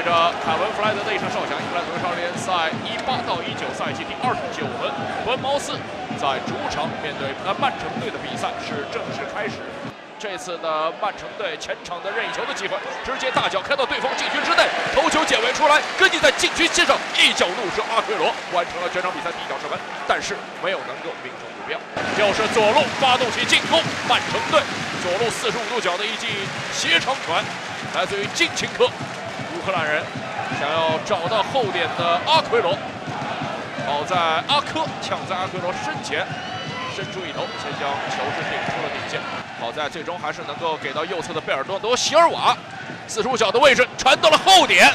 随着凯文·弗莱德的一声哨响，英格兰足球超联赛一八到一九赛季第二十九轮，伯恩茅斯在主场面对呃曼城队的比赛是正式开始。这次的曼城队前场的任意球的机会，直接大脚开到对方禁区之内，头球解围出来，跟进在禁区线上一脚怒射，阿奎罗完成了全场比赛第一脚射门，但是没有能够命中目标。又是左路发动起进攻，曼城队左路四十五度角的一记斜长传，来自于金琴科。乌克兰人想要找到后点的阿奎罗，好在阿科抢在阿奎罗身前，伸出一头，先将球是顶出了底线。好在最终还是能够给到右侧的贝尔多多席尔瓦，四十五角的位置传到了后点。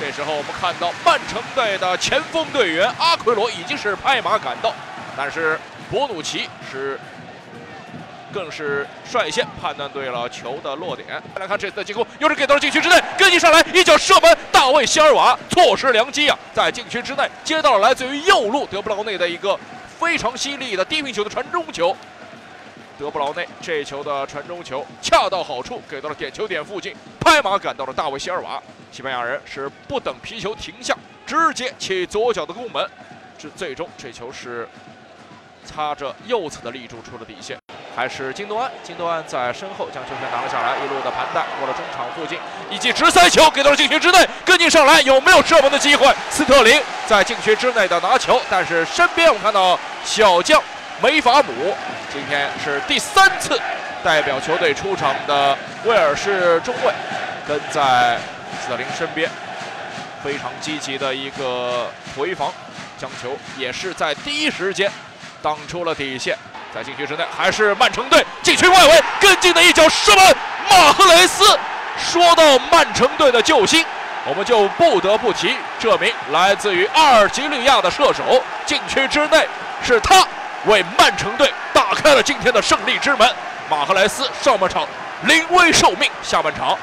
这时候我们看到曼城队的前锋队员阿奎罗已经是拍马赶到，但是博努奇是。更是率先判断对了球的落点。再来看这次的进攻，又是给到了禁区之内，跟进上来一脚射门，大卫希尔瓦错失良机啊，在禁区之内接到了来自于右路德布劳内的一个非常犀利的低平球的传中球。德布劳内这球的传中球恰到好处，给到了点球点附近，拍马赶到了大卫希尔瓦。西班牙人是不等皮球停下，直接起左脚的攻门，这最终这球是擦着右侧的立柱出了底线。还是金多安，金多安在身后将球权拿了下来，一路的盘带过了中场附近，一记直塞球给到了禁区之内，跟进上来有没有射门的机会？斯特林在禁区之内的拿球，但是身边我们看到小将梅法姆，今天是第三次代表球队出场的威尔士中卫，跟在斯特林身边，非常积极的一个回防，将球也是在第一时间挡出了底线。在禁区之内，还是曼城队禁区外围跟进的一脚射门，马赫雷斯。说到曼城队的救星，我们就不得不提这名来自于阿尔及利亚的射手。禁区之内，是他为曼城队打开了今天的胜利之门。马赫莱斯上半场临危受命，下半场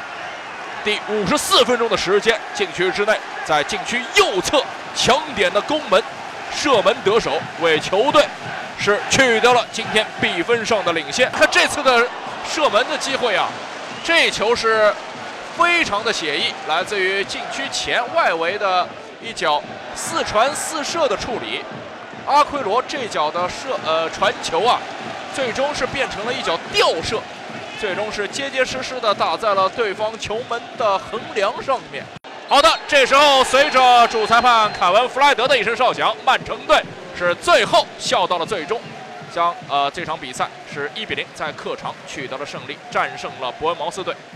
第五十四分钟的时间，禁区之内，在禁区右侧强点的攻门，射门得手，为球队。是取得了今天比分上的领先。看这次的射门的机会啊，这球是非常的写意，来自于禁区前外围的一脚四传四射的处理。阿奎罗这脚的射呃传球啊，最终是变成了一脚吊射，最终是结结实实的打在了对方球门的横梁上面。好的，这时候随着主裁判凯文·弗莱德的一声哨响，曼城队。是最后笑到了最终，将呃这场比赛是一比零在客场取得了胜利，战胜了伯恩茅斯队。